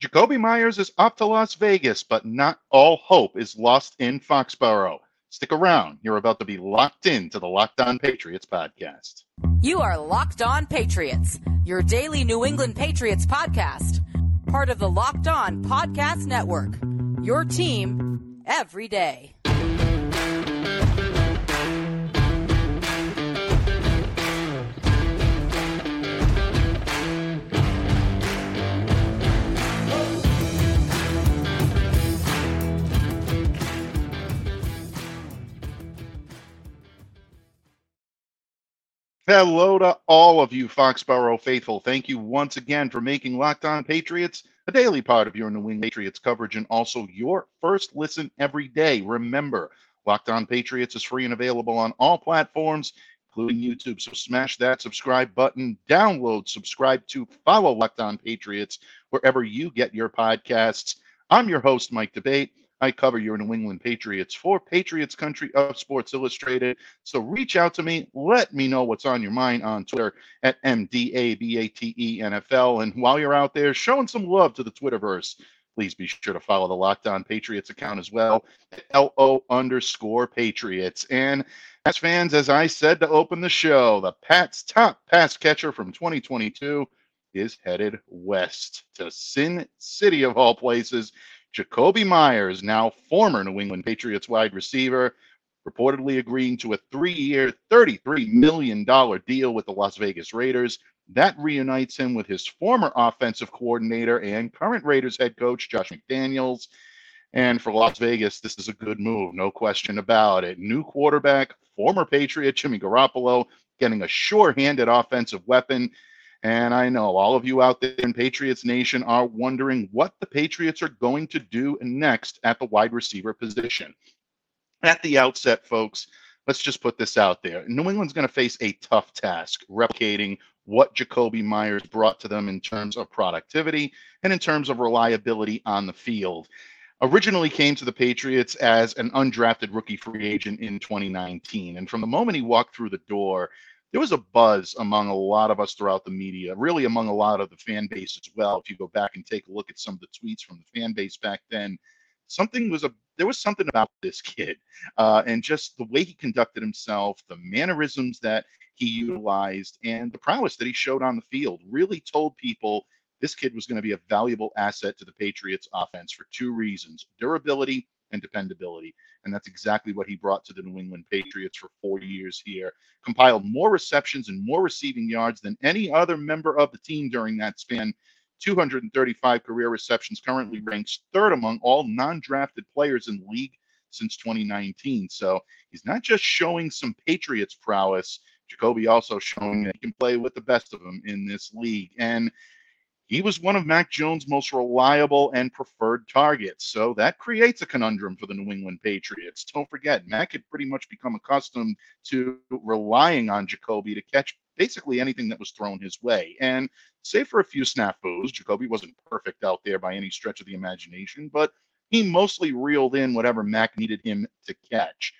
Jakobi Meyers is off to Las Vegas, but not all hope is lost in Foxborough. Stick around. You're about to be locked into the Locked On Patriots podcast. You are Locked On Patriots, your daily New England Patriots podcast, part of the Locked On Podcast Network. Your team every day. Hello to all of you Foxborough faithful. Thank you once again for making Locked On Patriots a daily part of your New England Patriots coverage and also your first listen every day. Remember, Locked On Patriots is free and available on all platforms, including YouTube. So smash that subscribe button, download, subscribe to, follow Locked On Patriots wherever you get your podcasts. I'm your host, Mike D'Abate. I cover your New England Patriots for Patriots Country of Sports Illustrated. So reach out to me. Let me know what's on your mind on Twitter at MDABATENFL. And while you're out there showing some love to the Twitterverse, please be sure to follow the Locked On Patriots account as well LO underscore Patriots. And as fans, as I said to open the show, the Pats top pass catcher from 2022 is headed west to Sin City of all places Jakobi Meyers, now former New England Patriots wide receiver, reportedly agreeing to a three year, $33 million deal with the Las Vegas Raiders. That reunites him with his former offensive coordinator and current Raiders head coach, Josh McDaniels. And for Las Vegas, this is a good move, no question about it. New quarterback, former Patriot Jimmy Garoppolo, getting a sure handed offensive weapon and I know all of you out there in Patriots Nation are wondering what the Patriots are going to do next at the wide receiver position. At the outset, folks, let's just put this out there. New England's going to face a tough task replicating what Jakobi Meyers brought to them in terms of productivity and in terms of reliability on the field. Originally came to the Patriots as an undrafted rookie free agent in 2019. And from the moment he walked through the door, there was a buzz among a lot of us throughout the media, really among a lot of the fan base as well. If you go back and take a look at some of the tweets from the fan base back then, something was a there was something about this kid, uh, and just the way he conducted himself, the mannerisms that he utilized, and the prowess that he showed on the field really told people this kid was going to be a valuable asset to the Patriots offense for two reasons: durability and dependability. And that's exactly what he brought to the New England Patriots for four years here. Compiled more receptions and more receiving yards than any other member of the team during that span. 235 career receptions, currently ranks third among all non drafted players in the league since 2019. So he's not just showing some Patriots prowess. Jakobi also showing that he can play with the best of them in this league. And he was one of Mac Jones' most reliable and preferred targets. So that creates a conundrum for the New England Patriots. Don't forget, Mac had pretty much become accustomed to relying on Jakobi to catch basically anything that was thrown his way. And save for a few snafus, Jakobi wasn't perfect out there by any stretch of the imagination, but he mostly reeled in whatever Mac needed him to catch.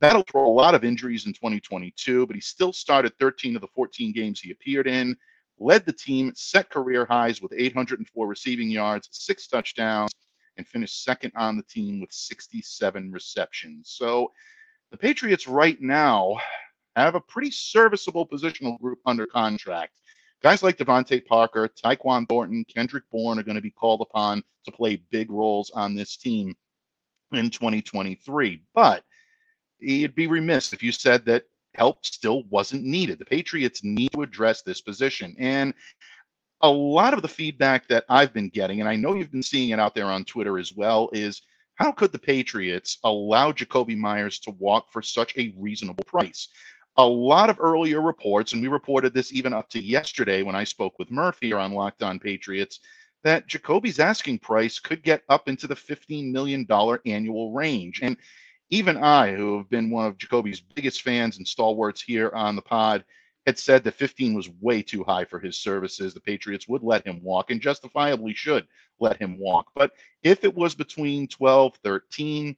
Battled through a lot of injuries in 2022, but he still started 13 of the 14 games he appeared in led the team, set career highs with 804 receiving yards, six touchdowns, and finished second on the team with 67 receptions. So the Patriots right now have a pretty serviceable positional group under contract. Guys like DeVante Parker, Tyquan Thornton, Kendrick Bourne are going to be called upon to play big roles on this team in 2023. But you'd be remiss if you said that help still wasn't needed. The Patriots need to address this position. And a lot of the feedback that I've been getting, and I know you've been seeing it out there on Twitter as well, is how could the Patriots allow Jakobi Meyers to walk for such a reasonable price? A lot of earlier reports, and we reported this even up to yesterday when I spoke with Murphy here on Locked On Patriots, that Jakobi's asking price could get up into the $15 million annual range. And even I, who have been one of Jakobi's biggest fans and stalwarts here on the pod, had said that 15 was way too high for his services. The Patriots would let him walk and justifiably should let him walk. But if it was between 12, 13,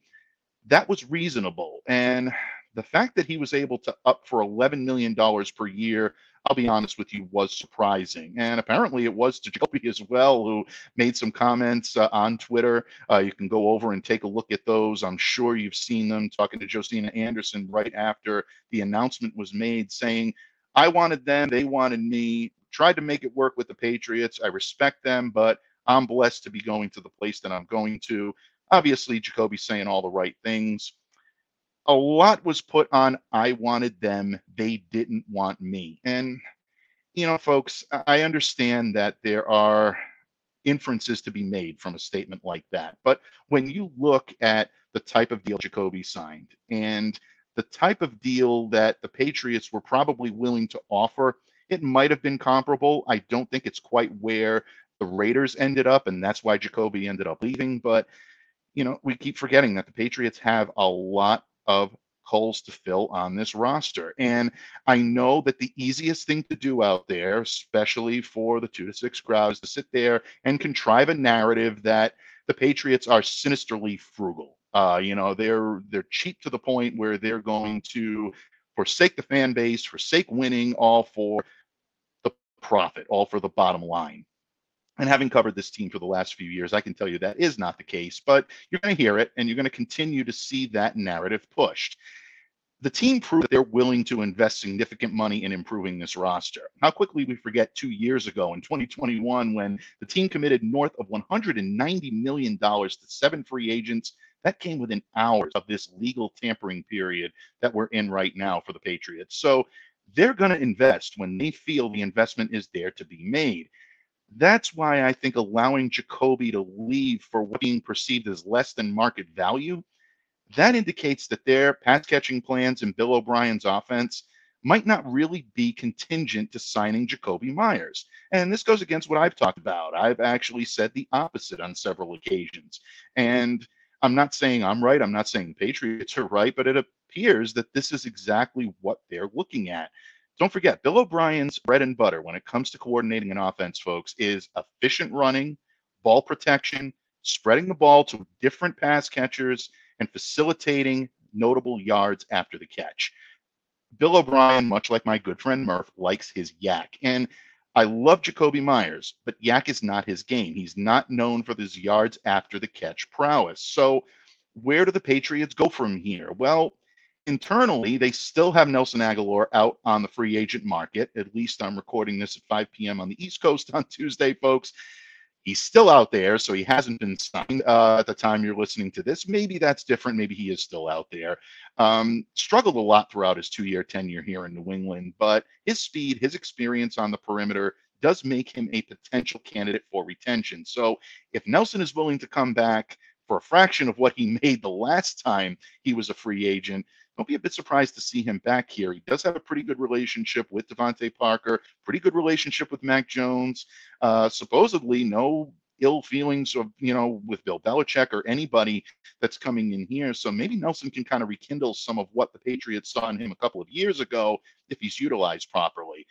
that was reasonable. And the fact that he was able to up for $11 million per year I'll be honest with you, was surprising. And apparently it was to Jakobi as well, who made some comments uh, on Twitter. Uh, you can go over and take a look at those. I'm sure you've seen them talking to Josina Anderson right after the announcement was made saying, I wanted them, they wanted me, tried to make it work with the Patriots. I respect them, but I'm blessed to be going to the place that I'm going to. Obviously, Jakobi's saying all the right things a lot was put on I wanted them, they didn't want me. And, you know, folks, I understand that there are inferences to be made from a statement like that. But when you look at the type of deal Jakobi signed and the type of deal that the Patriots were probably willing to offer, it might have been comparable. I don't think it's quite where the Raiders ended up, and that's why Jakobi ended up leaving. But, you know, we keep forgetting that the Patriots have a lot of holes to fill on this roster. And I know that the easiest thing to do out there, especially for the two to six crowd, is to sit there and contrive a narrative that the Patriots are sinisterly frugal. Uh, you know, they're they're cheap to the point where they're going to forsake the fan base, forsake winning, all for the profit, all for the bottom line. And having covered this team for the last few years, I can tell you that is not the case, but you're going to hear it and you're going to continue to see that narrative pushed. The team proved that they're willing to invest significant money in improving this roster. How quickly we forget two years ago in 2021 when the team committed north of $190 million to seven free agents. That came within hours of this legal tampering period that we're in right now for the Patriots. So they're going to invest when they feel the investment is there to be made. That's why I think allowing Jakobi to leave for what being perceived as less than market value, that indicates that their pass catching plans and Bill O'Brien's offense might not really be contingent to signing Jakobi Meyers. And this goes against what I've talked about. I've actually said the opposite on several occasions. And I'm not saying I'm right. I'm not saying Patriots are right, but it appears that this is exactly what they're looking at. Don't forget, Bill O'Brien's bread and butter when it comes to coordinating an offense, folks, is efficient running, ball protection, spreading the ball to different pass catchers, and facilitating notable yards after the catch. Bill O'Brien, much like my good friend Murph, likes his YAC. And I love Jakobi Meyers, but YAC is not his game. He's not known for his yards after the catch prowess. So, where do the Patriots go from here? Well, internally, they still have Nelson Agholor out on the free agent market. At least I'm recording this at 5 p.m. on the East Coast on Tuesday, folks. He's still out there, so he hasn't been signed uh, at the time you're listening to this. Maybe that's different. Maybe he is still out there. Um, struggled a lot throughout his two year tenure here in New England, but his speed, his experience on the perimeter does make him a potential candidate for retention. So if Nelson is willing to come back for a fraction of what he made the last time he was a free agent, don't be a bit surprised to see him back here. He does have a pretty good relationship with DeVante Parker, pretty good relationship with Mac Jones. Uh, supposedly, no ill feelings of you know with Bill Belichick or anybody that's coming in here. So maybe Nelson can kind of rekindle some of what the Patriots saw in him a couple of years ago if he's utilized properly.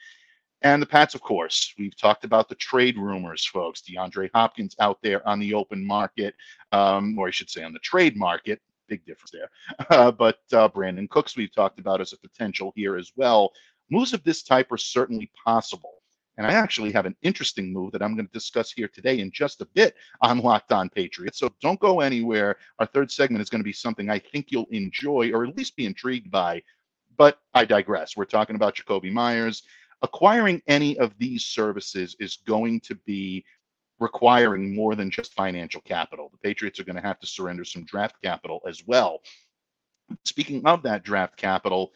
And the Pats, of course, we've talked about the trade rumors, folks. DeAndre Hopkins out there on the open market, um, or I should say on the trade market big difference there. Uh, but uh, Brandin Cooks, we've talked about as a potential here as well. Moves of this type are certainly possible. And I actually have an interesting move that I'm going to discuss here today in just a bit on Locked On Patriots. So don't go anywhere. Our third segment is going to be something I think you'll enjoy or at least be intrigued by. But I digress. We're talking about Jakobi Meyers. Acquiring any of these services is going to be requiring more than just financial capital. The Patriots are going to have to surrender some draft capital as well. Speaking of that draft capital,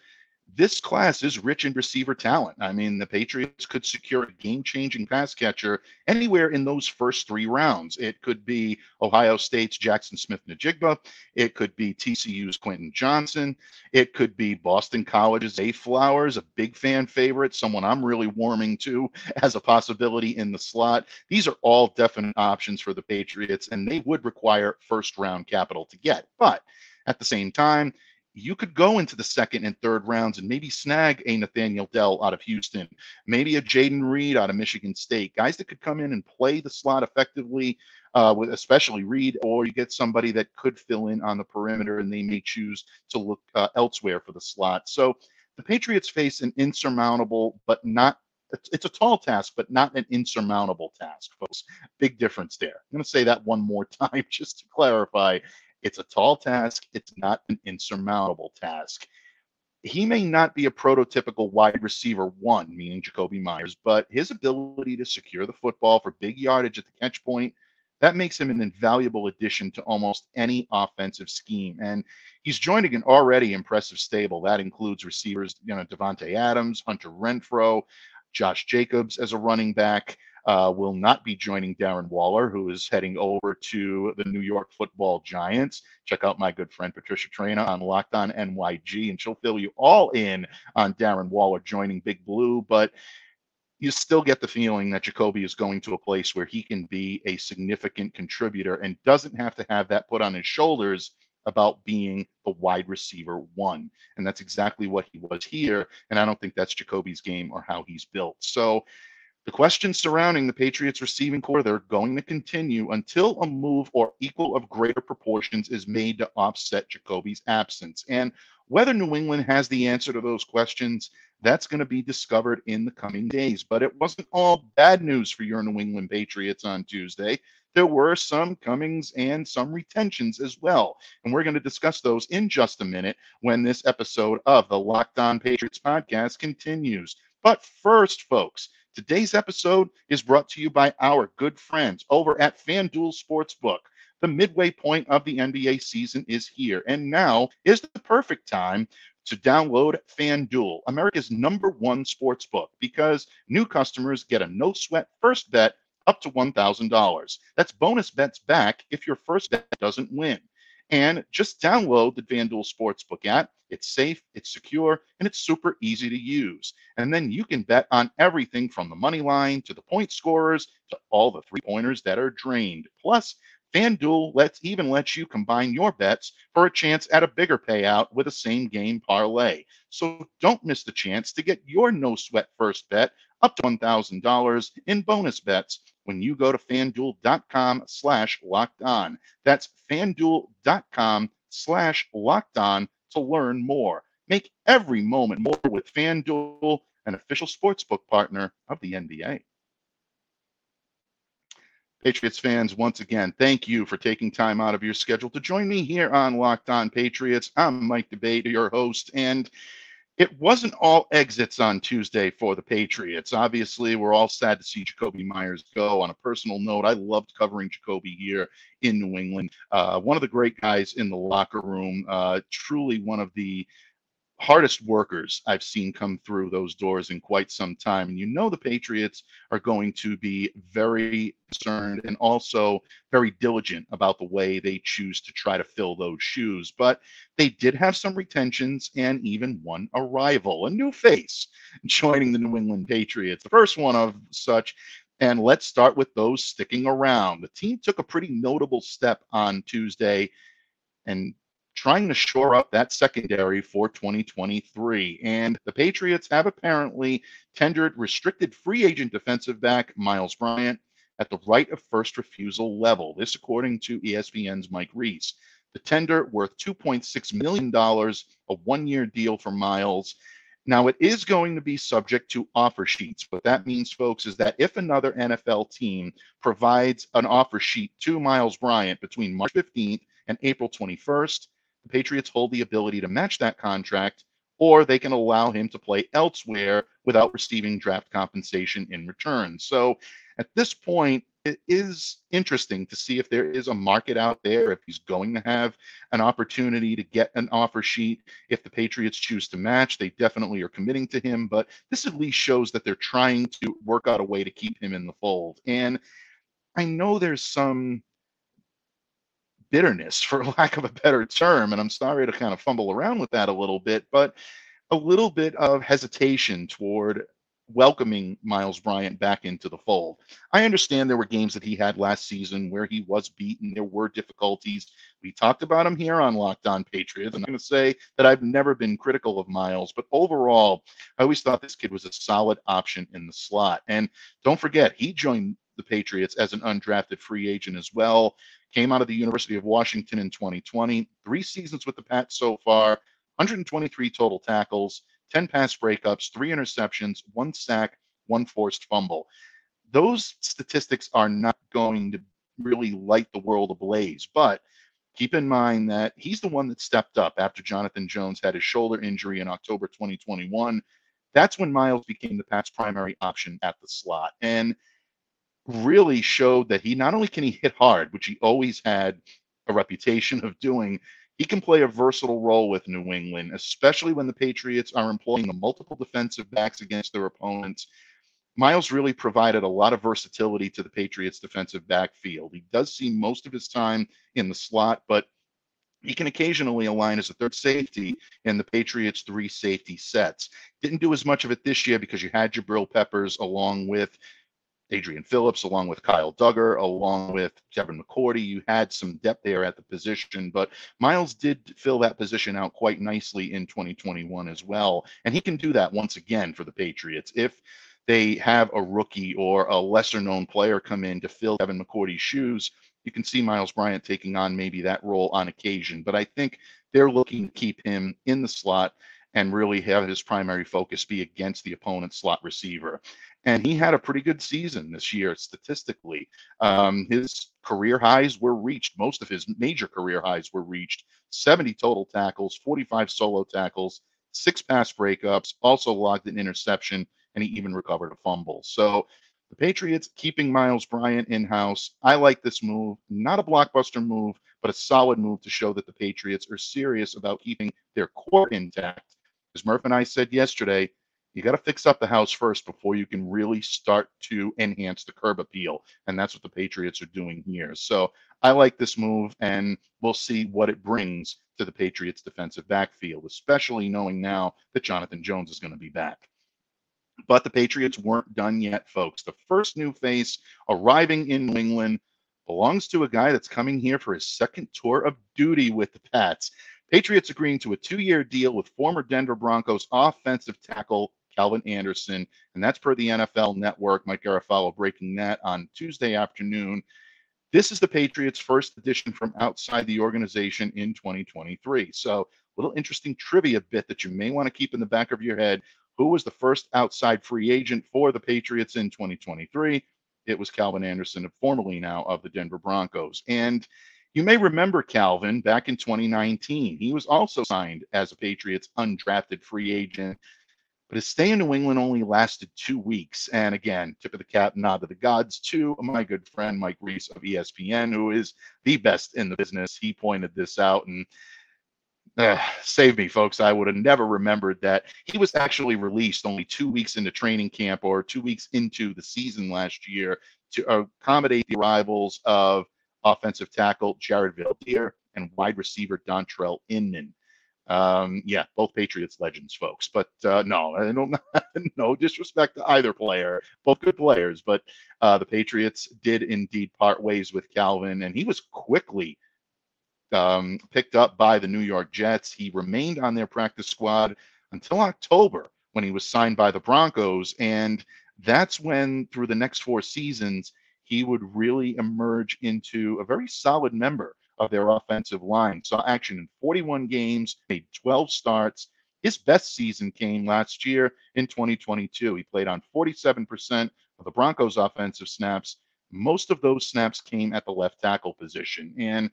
this class is rich in receiver talent. I mean, the Patriots could secure a game changing pass catcher anywhere in those first three rounds. It could be Ohio State's Jackson Smith-Njigba. It could be TCU's Quentin Johnston. It could be Boston College's Zay Flowers, a big fan favorite, someone I'm really warming to as a possibility in the slot. These are all definite options for the Patriots, and they would require first round capital to get. But at the same time, you could go into the second and third rounds and maybe snag a Nathaniel Dell out of Houston, maybe a Jayden Reed out of Michigan State, guys that could come in and play the slot effectively, uh, with especially Reed, or you get somebody that could fill in on the perimeter and they may choose to look uh, elsewhere for the slot. So the Patriots face an insurmountable but not it's, a tall task, but not an insurmountable task, folks. Big difference there. I'm going to say that one more time just to clarify. It's a tall task. It's not an insurmountable task. He may not be a prototypical wide receiver one, meaning Jakobi Meyers, but his ability to secure the football for big yardage at the catch point, that makes him an invaluable addition to almost any offensive scheme. And he's joining an already impressive stable. That includes receivers, you know, Davante Adams, Hunter Renfrow, Josh Jacobs as a running back. Uh, will not be joining Darren Waller, who is heading over to the New York Football Giants. Check out my good friend Patricia Traina on Locked On NYG, and she'll fill you all in on Darren Waller joining Big Blue. But you still get the feeling that Jakobi is going to a place where he can be a significant contributor and doesn't have to have that put on his shoulders about being the wide receiver one. And that's exactly what he was here. And I don't think that's Jakobi's game or how he's built. So the questions surrounding the Patriots receiving corps, they're going to continue until a move or equal of greater proportions is made to offset Jakobi's absence. And whether New England has the answer to those questions, that's going to be discovered in the coming days. But it wasn't all bad news for your New England Patriots on Tuesday. There were some comings and some retentions as well. And we're going to discuss those in just a minute when this episode of the Locked On Patriots podcast continues. But first, folks, Today's episode is brought to you by our good friends over at FanDuel Sportsbook. The midway point of the NBA season is here, and now is the perfect time to download FanDuel, America's number one sports book, because new customers get a no sweat first bet up to $1,000. That's bonus bets back if your first bet doesn't win. And just download the FanDuel Sportsbook app. It's safe, it's secure, and it's super easy to use. And then you can bet on everything from the money line to the point scorers to all the three pointers that are drained. Plus, FanDuel lets even lets you combine your bets for a chance at a bigger payout with a same game parlay. So don't miss the chance to get your no sweat first bet up to $1,000 in bonus bets when you go to fanduel.com slash locked on. That's fanduel.com slash locked on to learn more. Make every moment more with FanDuel, an official sportsbook partner of the NBA. Patriots fans, once again, thank you for taking time out of your schedule to join me here on Locked On Patriots. I'm Mike D'Abate, your host, and it wasn't all exits on Tuesday for the Patriots. Obviously, we're all sad to see Jakobi Meyers go. On a personal note, I loved covering Jakobi here in New England. Uh, one of the great guys in the locker room, uh, truly one of the hardest workers I've seen come through those doors in quite some time. And you know, the Patriots are going to be very concerned and also very diligent about the way they choose to try to fill those shoes. But they did have some retentions and even one arrival, a new face joining the New England Patriots. The first one of such. And let's start with those sticking around. The team took a pretty notable step on Tuesday and trying to shore up that secondary for 2023. And the Patriots have apparently tendered restricted free agent defensive back Myles Bryant at the right of first refusal level. This, according to ESPN's Mike Reiss. The tender worth $2.6 million, a one year deal for Myles. Now, it is going to be subject to offer sheets. What that means, folks, is that if another NFL team provides an offer sheet to Myles Bryant between March 15th and April 21st, the Patriots hold the ability to match that contract, or they can allow him to play elsewhere without receiving draft compensation in return. So at this point, it is interesting to see if there is a market out there, if he's going to have an opportunity to get an offer sheet. If the Patriots choose to match, they definitely are committing to him. But this at least shows that they're trying to work out a way to keep him in the fold. And I know there's some bitterness, for lack of a better term. And I'm sorry to kind of fumble around with that a little bit, but a little bit of hesitation toward welcoming Myles Bryant back into the fold. I understand there were games that he had last season where he was beaten. There were difficulties. We talked about him here on Locked On Patriots. And I'm going to say that I've never been critical of Myles, but overall, I always thought this kid was a solid option in the slot. And don't forget, he joined the Patriots as an undrafted free agent as well. Came out of the University of Washington in 2020. Three seasons with the Pats so far, 123 total tackles, 10 pass breakups, three interceptions, one sack, one forced fumble. Those statistics are not going to really light the world ablaze, but keep in mind that he's the one that stepped up after Jonathan Jones had his shoulder injury in October 2021. That's when Myles became the Pats' primary option at the slot and really showed that he not only can he hit hard, which he always had a reputation of doing, he can play a versatile role with New England, especially when the Patriots are employing the multiple defensive backs against their opponents. Myles really provided a lot of versatility to the Patriots defensive backfield. He does see most of his time in the slot, but he can occasionally align as a third safety in the Patriots' three safety sets. Didn't do as much of it this year because you had Jabril Peppers along with Adrian Phillips, along with Kyle Dugger, along with Devin McCourty. You had some depth there at the position, but Myles did fill that position out quite nicely in 2021 as well. And he can do that once again for the Patriots. If they have a rookie or a lesser known player come in to fill Devin McCourty's shoes, you can see Myles Bryant taking on maybe that role on occasion. But I think they're looking to keep him in the slot and really have his primary focus be against the opponent's slot receiver. And he had a pretty good season this year statistically. Um, his career highs were reached. Most of his major career highs were reached 70 total tackles, 45 solo tackles, six pass breakups, also logged an interception, and he even recovered a fumble. So the Patriots keeping Myles Bryant in house. I like this move. Not a blockbuster move, but a solid move to show that the Patriots are serious about keeping their core intact as Murph and I said yesterday, you got to fix up the house first before you can really start to enhance the curb appeal. And that's what the Patriots are doing here. So I like this move, and we'll see what it brings to the Patriots' defensive backfield, especially knowing now that Jonathan Jones is going to be back. But the Patriots weren't done yet, folks. The first new face arriving in New England belongs to a guy that's coming here for his second tour of duty with the Pats. Patriots agreeing to a two year deal with former Denver Broncos offensive tackle Calvin Anderson. And that's per the NFL network. Mike Garafolo breaking that on Tuesday afternoon. This is the Patriots' first edition from outside the organization in 2023. So, a little interesting trivia bit that you may want to keep in the back of your head. Who was the first outside free agent for the Patriots in 2023? It was Calvin Anderson, formerly now of the Denver Broncos. And you may remember Calvin back in 2019. He was also signed as a Patriots undrafted free agent, but his stay in New England only lasted two weeks. And again, tip of the cap, nod to the gods to my good friend Mike Reiss of ESPN, who is the best in the business. He pointed this out and uh, save me, folks. I would have never remembered that he was actually released only two weeks into training camp or two weeks into the season last year to accommodate the arrivals of offensive tackle Jared Veldheer, and wide receiver Dontrelle Inman. Um, yeah, both Patriots legends, folks. But uh, no, I don't. no disrespect to either player. Both good players, but uh, the Patriots did indeed part ways with Calvin, and he was quickly um, picked up by the New York Jets. He remained on their practice squad until October when he was signed by the Broncos, and that's when, through the next four seasons, he would really emerge into a very solid member of their offensive line. Saw action in 41 games, made 12 starts. His best season came last year in 2022. He played on 47% of the Broncos' offensive snaps. Most of those snaps came at the left tackle position. And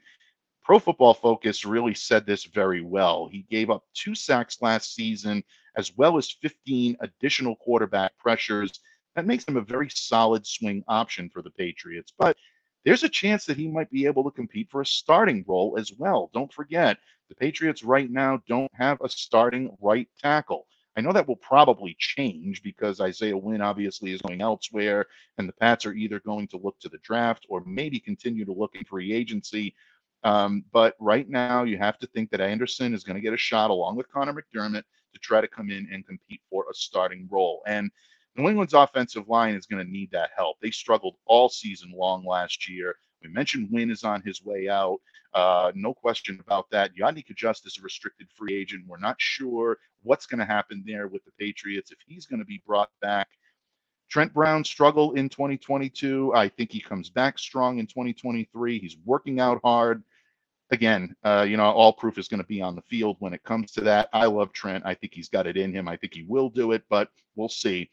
Pro Football Focus really said this very well. He gave up two sacks last season, as well as 15 additional quarterback pressures that makes him a very solid swing option for the Patriots. But there's a chance that he might be able to compete for a starting role as well. Don't forget, the Patriots right now don't have a starting right tackle. I know that will probably change because Isaiah Wynn obviously is going elsewhere, and the Pats are either going to look to the draft or maybe continue to look in free agency. Um, but right now, you have to think that Anderson is going to get a shot along with Connor McDermott to try to come in and compete for a starting role. And New England's offensive line is going to need that help. They struggled all season long last year. We mentioned Wynn is on his way out. Uh, no question about that. Yodny Cajuste is a restricted free agent. We're not sure what's going to happen there with the Patriots if he's going to be brought back. Trent Brown struggled in 2022. I think he comes back strong in 2023. He's working out hard. Again, uh, you know, all proof is going to be on the field when it comes to that. I love Trent. I think he's got it in him. I think he will do it, but we'll see.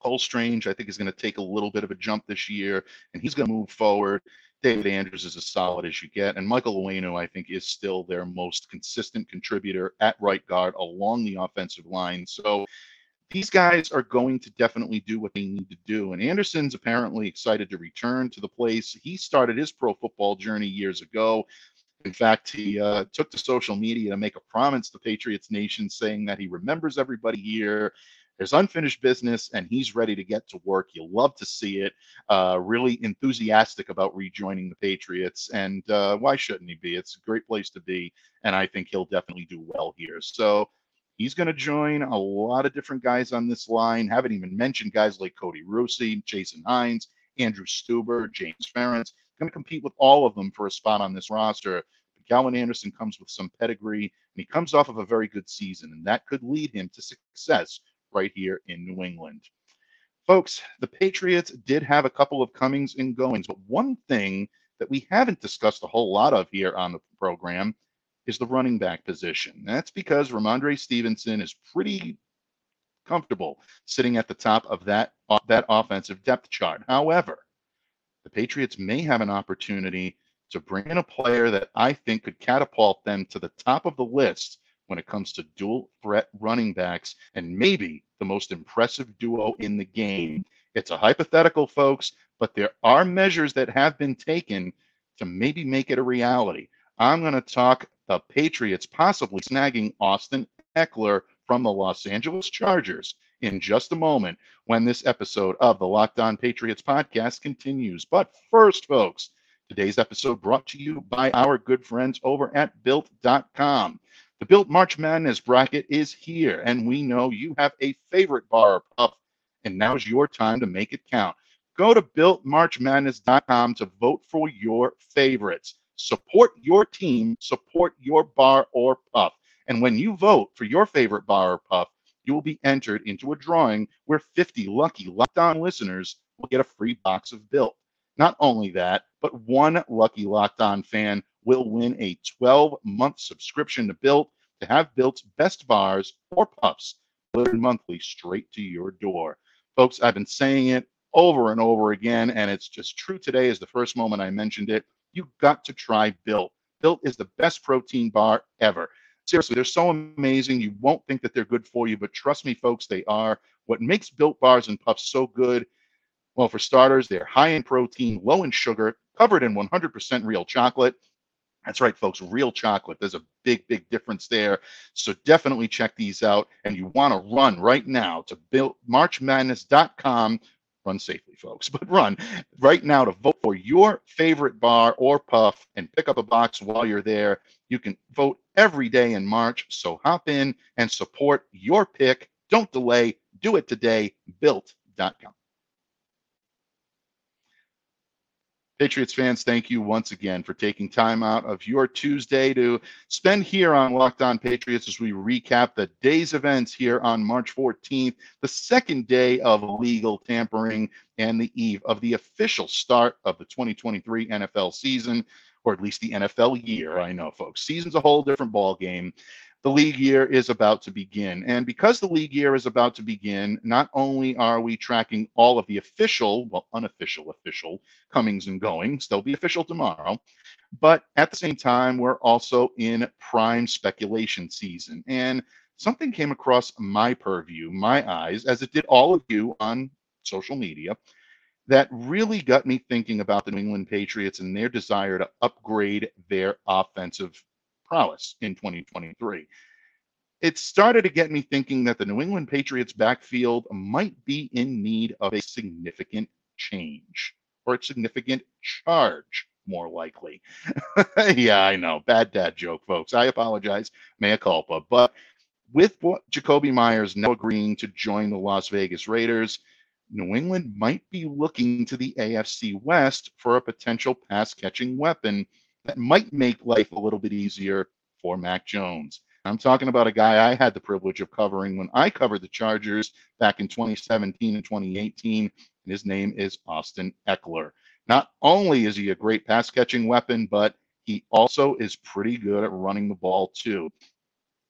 Cole Strange, I think, is going to take a little bit of a jump this year, and he's going to move forward. David Andrews is as solid as you get, and Michael Onwenu, I think, is still their most consistent contributor at right guard along the offensive line. So these guys are going to definitely do what they need to do. And Anderson's apparently excited to return to the place. He started his pro football journey years ago. In fact, he uh, took to social media to make a promise to Patriots Nation saying that he remembers everybody here. There's unfinished business, and he's ready to get to work. You'll love to see it. Uh, really enthusiastic about rejoining the Patriots, and uh, why shouldn't he be? It's a great place to be, and I think he'll definitely do well here. So he's going to join a lot of different guys on this line. Haven't even mentioned guys like Kody Russey, Chasen Hines, Andrew Stueber, James Ferentz going to compete with all of them for a spot on this roster. Calvin Anderson comes with some pedigree, and he comes off of a very good season, and that could lead him to success right here in New England. Folks, the Patriots did have a couple of comings and goings, but one thing that we haven't discussed a whole lot of here on the program is the running back position. That's because Rhamondre Stevenson is pretty comfortable sitting at the top of that, that offensive depth chart. However, the Patriots may have an opportunity to bring in a player that I think could catapult them to the top of the list when it comes to dual threat running backs and maybe the most impressive duo in the game. It's a hypothetical, folks, but there are measures that have been taken to maybe make it a reality. I'm going to talk the Patriots possibly snagging Austin Ekeler from the Los Angeles Chargers in just a moment when this episode of the Locked On Patriots podcast continues. But first, folks, today's episode brought to you by our good friends over at built.com. The Built March Madness bracket is here, and we know you have a favorite bar or puff, and now's your time to make it count. Go to builtmarchmadness.com to vote for your favorites. Support your team, support your bar or puff. And when you vote for your favorite bar or puff, you will be entered into a drawing where 50 lucky Locked On listeners will get a free box of Built. Not only that, but one lucky Locked On fan will win a 12 month subscription to Built to have Built's best bars or puffs delivered monthly straight to your door. Folks, I've been saying it over and over again, and it's just true today is the first moment I mentioned it. You've got to try Built. Built is the best protein bar ever. Seriously, they're so amazing. You won't think that they're good for you, but trust me, folks, they are. What makes built bars and puffs so good? Well, for starters, they're high in protein, low in sugar, covered in 100% real chocolate. That's right, folks, real chocolate. There's a big, big difference there. So definitely check these out. And you want to run right now to build marchmadness.com run safely, folks, but run right now to vote for your favorite bar or puff and pick up a box while you're there. You can vote every day in March. So hop in and support your pick. Don't delay. Do it today. Built.com. Patriots fans, thank you once again for taking time out of your Tuesday to spend here on Locked On Patriots as we recap the day's events here on March 14th, the second day of legal tampering and the eve of the official start of the 2023 NFL season, or at least the NFL year. I know, folks, season's a whole different ball game the league year is about to begin. And because the league year is about to begin, not only are we tracking all of the official, well, unofficial, official comings and goings, they'll be official tomorrow, but at the same time, we're also in prime speculation season. And something came across my purview, my eyes, as it did all of you on social media, that really got me thinking about the New England Patriots and their desire to upgrade their offensive prowess in 2023. It started to get me thinking that the New England Patriots backfield might be in need of a significant change or a significant charge, more likely. yeah, I know. Bad dad joke, folks. I apologize. Mea culpa. But with what Jakobi Meyers now agreeing to join the Las Vegas Raiders, New England might be looking to the AFC West for a potential pass catching weapon that might make life a little bit easier for Mac Jones. I'm talking about a guy I had the privilege of covering when I covered the Chargers back in 2017 and 2018. And his name is Austin Ekeler. Not only is he a great pass catching weapon, but he also is pretty good at running the ball too.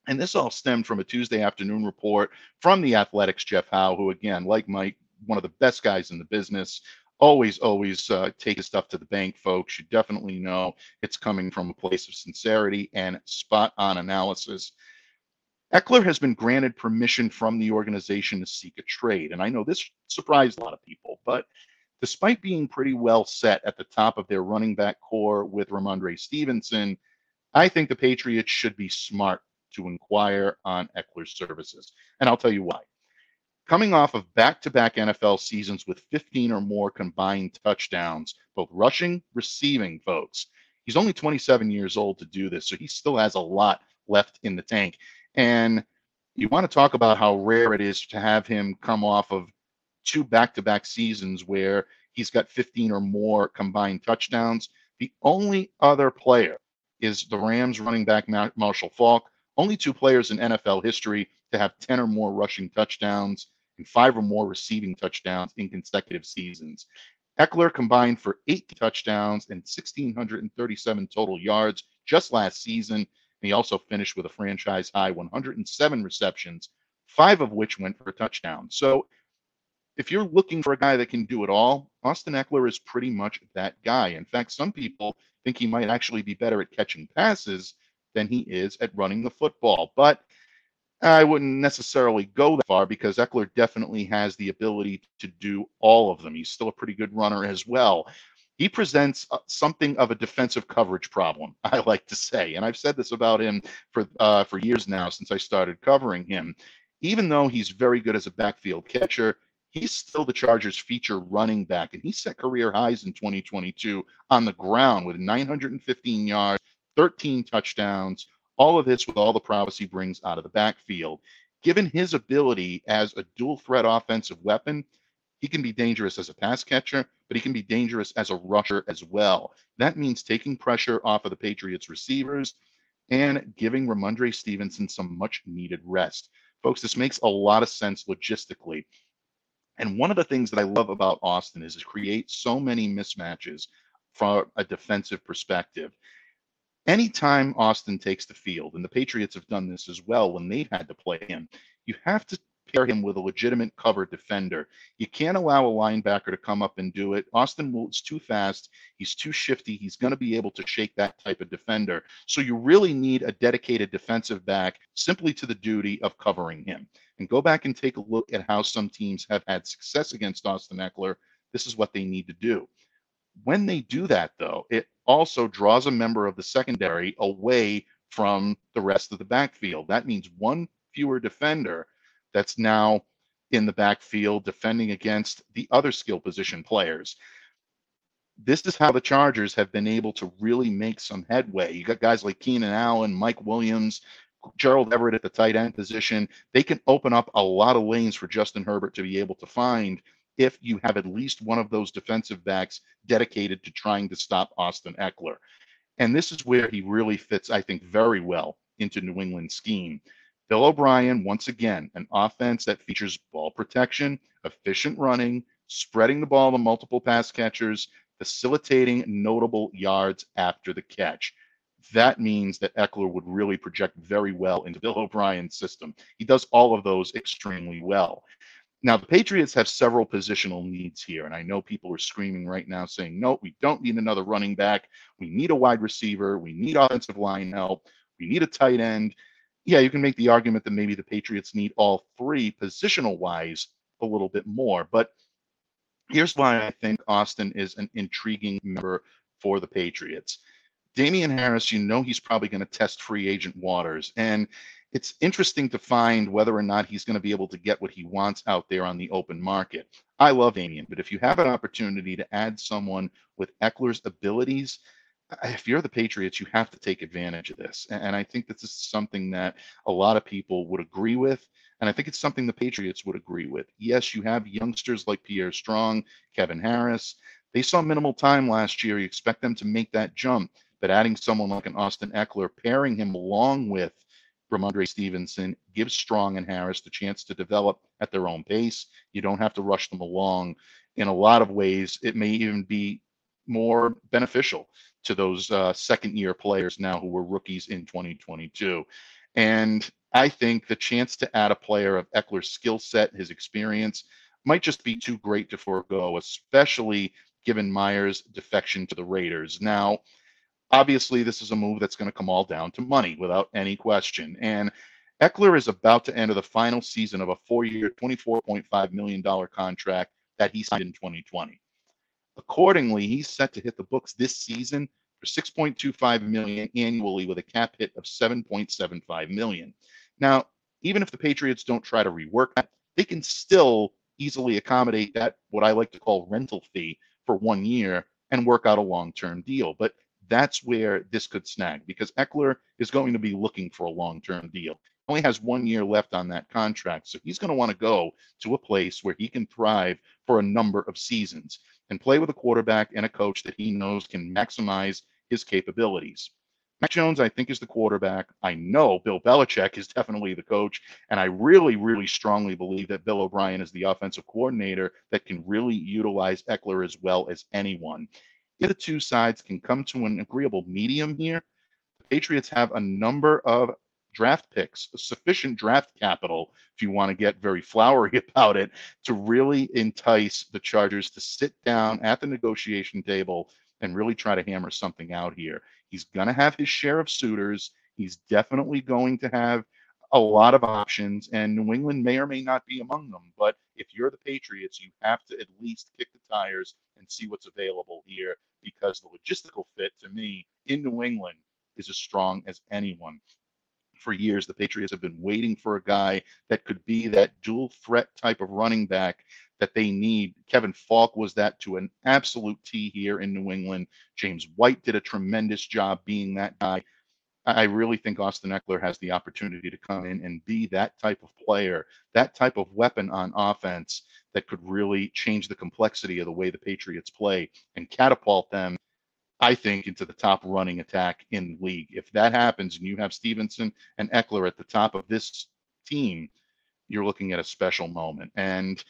And this all stemmed from a Tuesday afternoon report from the Athletic's Jeff Howe, who, again, like Mike, one of the best guys in the business. Always, always uh, take his stuff to the bank, folks. You definitely know it's coming from a place of sincerity and spot on analysis. Ekeler has been granted permission from the organization to seek a trade. And I know this surprised a lot of people, but despite being pretty well set at the top of their running back corps with Rhamondre Stevenson, I think the Patriots should be smart to inquire on Ekeler's services. And I'll tell you why. Coming off of back to back NFL seasons with 15 or more combined touchdowns, both rushing, receiving, folks, he's only 27 years old to do this. So he still has a lot left in the tank. And you want to talk about how rare it is to have him come off of two back to back seasons where he's got 15 or more combined touchdowns. The only other player is the Rams running back Marshall Faulk. Only two players in NFL history to have 10 or more rushing touchdowns and five or more receiving touchdowns in consecutive seasons. Ekeler combined for eight touchdowns and 1,637 total yards just last season. He also finished with a franchise high 107 receptions, five of which went for a touchdown. So if you're looking for a guy that can do it all, Austin Ekeler is pretty much that guy. In fact, some people think he might actually be better at catching passes than he is at running the football. But I wouldn't necessarily go that far because Ekeler definitely has the ability to do all of them. He's still a pretty good runner as well. He presents uh, something of a defensive coverage problem, I like to say, and I've said this about him for uh, for years now since I started covering him. Even though he's very good as a backfield catcher, he's still the Chargers' feature running back, and he set career highs in 2022 on the ground with 915 yards, 13 touchdowns, all of this with all the prowess he brings out of the backfield. Given his ability as a dual threat offensive weapon, he can be dangerous as a pass catcher, but he can be dangerous as a rusher as well. That means taking pressure off of the Patriots receivers and giving Rhamondre Stevenson some much needed rest. Folks, this makes a lot of sense logistically. And one of the things that I love about Austin is to create so many mismatches from a defensive perspective anytime Austin takes the field, and the Patriots have done this as well when they've had to play him, you have to pair him with a legitimate cover defender. You can't allow a linebacker to come up and do it. Austin is too fast. He's too shifty. He's going to be able to shake that type of defender. So you really need a dedicated defensive back simply to the duty of covering him. And go back and take a look at how some teams have had success against Austin Ekeler. This is what they need to do. When they do that, though, it also draws a member of the secondary away from the rest of the backfield. That means one fewer defender that's now in the backfield defending against the other skill position players. This is how the Chargers have been able to really make some headway. You got guys like Keenan Allen, Mike Williams, Gerald Everett at the tight end position. They can open up a lot of lanes for Justin Herbert to be able to find if you have at least one of those defensive backs dedicated to trying to stop Austin Ekeler. And this is where he really fits, I think, very well into New England's scheme. Bill O'Brien, once again, an offense that features ball protection, efficient running, spreading the ball to multiple pass catchers, facilitating notable yards after the catch. That means that Ekeler would really project very well into Bill O'Brien's system. He does all of those extremely well. Now, the Patriots have several positional needs here, and I know people are screaming right now saying, no, we don't need another running back. We need a wide receiver. We need offensive line help. We need a tight end. Yeah, you can make the argument that maybe the Patriots need all three positional wise a little bit more. But here's why I think Austin is an intriguing member for the Patriots. Damien Harris, you know he's probably going to test free agent waters. And it's interesting to find whether or not he's going to be able to get what he wants out there on the open market. I love Amian, but if you have an opportunity to add someone with Ekeler's abilities, if you're the Patriots, you have to take advantage of this. And I think this is something that a lot of people would agree with. And I think it's something the Patriots would agree with. Yes, you have youngsters like Pierre Strong, Kevin Harris. They saw minimal time last year. You expect them to make that jump. But adding someone like an Austin Ekeler, pairing him along with Rhamondre Stevenson gives Strong and Harris the chance to develop at their own pace. You don't have to rush them along. In a lot of ways, it may even be more beneficial to those uh, second year players now who were rookies in 2022. And I think the chance to add a player of Ekeler's skill set, his experience, might just be too great to forego, especially given Meyer's defection to the Raiders. Now, obviously, this is a move that's going to come all down to money without any question. And Ekeler is about to enter the final season of a four year, $24.5 million contract that he signed in 2020. Accordingly, he's set to hit the books this season for 6.25 million annually with a cap hit of 7.75 million. Now, even if the Patriots don't try to rework that, they can still easily accommodate that what I like to call rental fee for one year and work out a long-term deal. But that's where this could snag because Ekeler is going to be looking for a long-term deal. He only has one year left on that contract, so he's going to want to go to a place where he can thrive for a number of seasons and play with a quarterback and a coach that he knows can maximize his capabilities. Mac Jones, I think, is the quarterback. I know Bill Belichick is definitely the coach. And I really, really strongly believe that Bill O'Brien is the offensive coordinator that can really utilize Ekeler as well as anyone. If the two sides can come to an agreeable medium here, the Patriots have a number of draft picks, sufficient draft capital, if you want to get very flowery about it, to really entice the Chargers to sit down at the negotiation table and really try to hammer something out here. He's going to have his share of suitors. He's definitely going to have a lot of options, and New England may or may not be among them. But if you're the Patriots, you have to at least kick the tires and see what's available here because the logistical fit to me in New England is as strong as anyone for years, the Patriots have been waiting for a guy that could be that dual threat type of running back that they need. Kevin Faulk was that to an absolute T here in New England. James White did a tremendous job being that guy. I really think Austin Ekeler has the opportunity to come in and be that type of player, that type of weapon on offense that could really change the complexity of the way the Patriots play and catapult them I think, into the top running attack in league. If that happens and you have Stevenson and Ekeler at the top of this team, you're looking at a special moment. And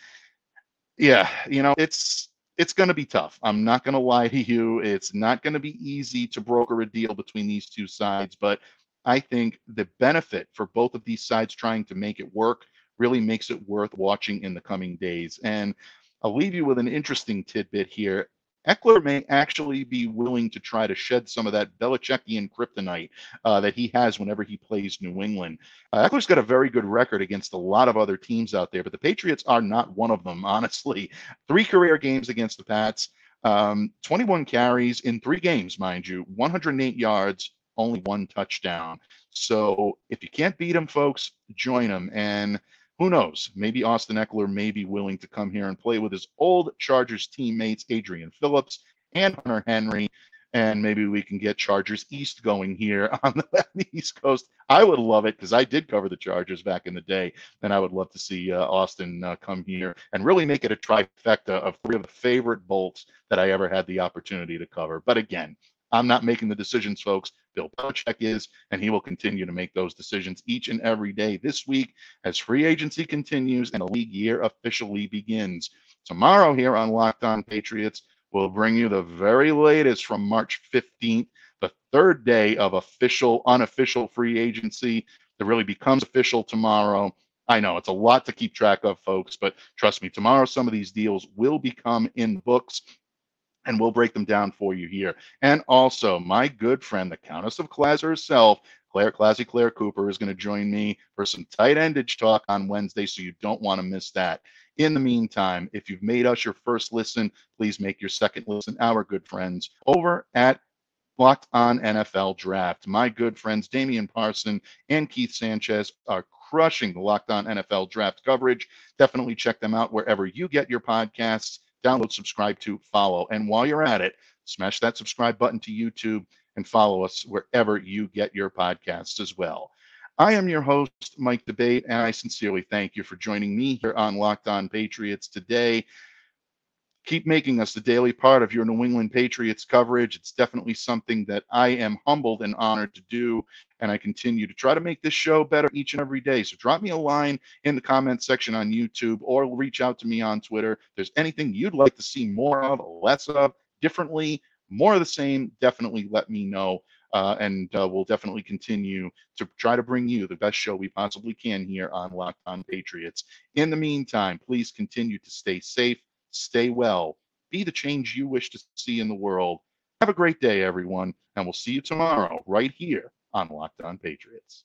yeah, you know, it's it's going to be tough. I'm not going to lie to you. It's not going to be easy to broker a deal between these two sides, but I think the benefit for both of these sides trying to make it work really makes it worth watching in the coming days. And I'll leave you with an interesting tidbit here. Ekeler may actually be willing to try to shed some of that Belichickian kryptonite uh, that he has whenever he plays New England. Uh, Ekeler's got a very good record against a lot of other teams out there, but the Patriots are not one of them, honestly. Three career games against the Pats, um, 21 carries in three games, mind you, 108 yards, only one touchdown. So if you can't beat them, folks, join them. And who knows? Maybe Austin Ekeler may be willing to come here and play with his old Chargers teammates, Adrian Phillips and Hunter Henry. And maybe we can get Chargers East going here on the East Coast. I would love it because I did cover the Chargers back in the day. And I would love to see uh, Austin uh, come here and really make it a trifecta of three of the favorite bolts that I ever had the opportunity to cover. But again, I'm not making the decisions, folks. Bill Belichick is, and he will continue to make those decisions each and every day this week as free agency continues and the league year officially begins. Tomorrow, here on Locked On Patriots, we'll bring you the very latest from March 15th, the third day of official, unofficial free agency that really becomes official tomorrow. I know it's a lot to keep track of, folks, but trust me, tomorrow some of these deals will become in books and we'll break them down for you here. And also, my good friend, the Countess of Claz herself, Claire Classy Claire Cooper, is going to join me for some tight endage talk on Wednesday, so you don't want to miss that. In the meantime, if you've made us your first listen, please make your second listen our good friends over at Locked On NFL Draft. My good friends Damian Parson and Keith Sanchez are crushing the Locked On NFL Draft coverage. Definitely check them out wherever you get your podcasts download, subscribe to, follow. And while you're at it, smash that subscribe button to YouTube and follow us wherever you get your podcasts as well. I am your host, Mike D'Abate, and I sincerely thank you for joining me here on Locked On Patriots today keep making us the daily part of your New England Patriots coverage. It's definitely something that I am humbled and honored to do. And I continue to try to make this show better each and every day. So drop me a line in the comment section on YouTube or reach out to me on Twitter. If there's anything you'd like to see more of, less of, differently, more of the same, definitely let me know. uh, and uh, we'll definitely continue to try to bring you the best show we possibly can here on Locked On Patriots. In the meantime, please continue to stay safe, stay well, be the change you wish to see in the world. Have a great day, everyone, and we'll see you tomorrow right here on Locked On Patriots.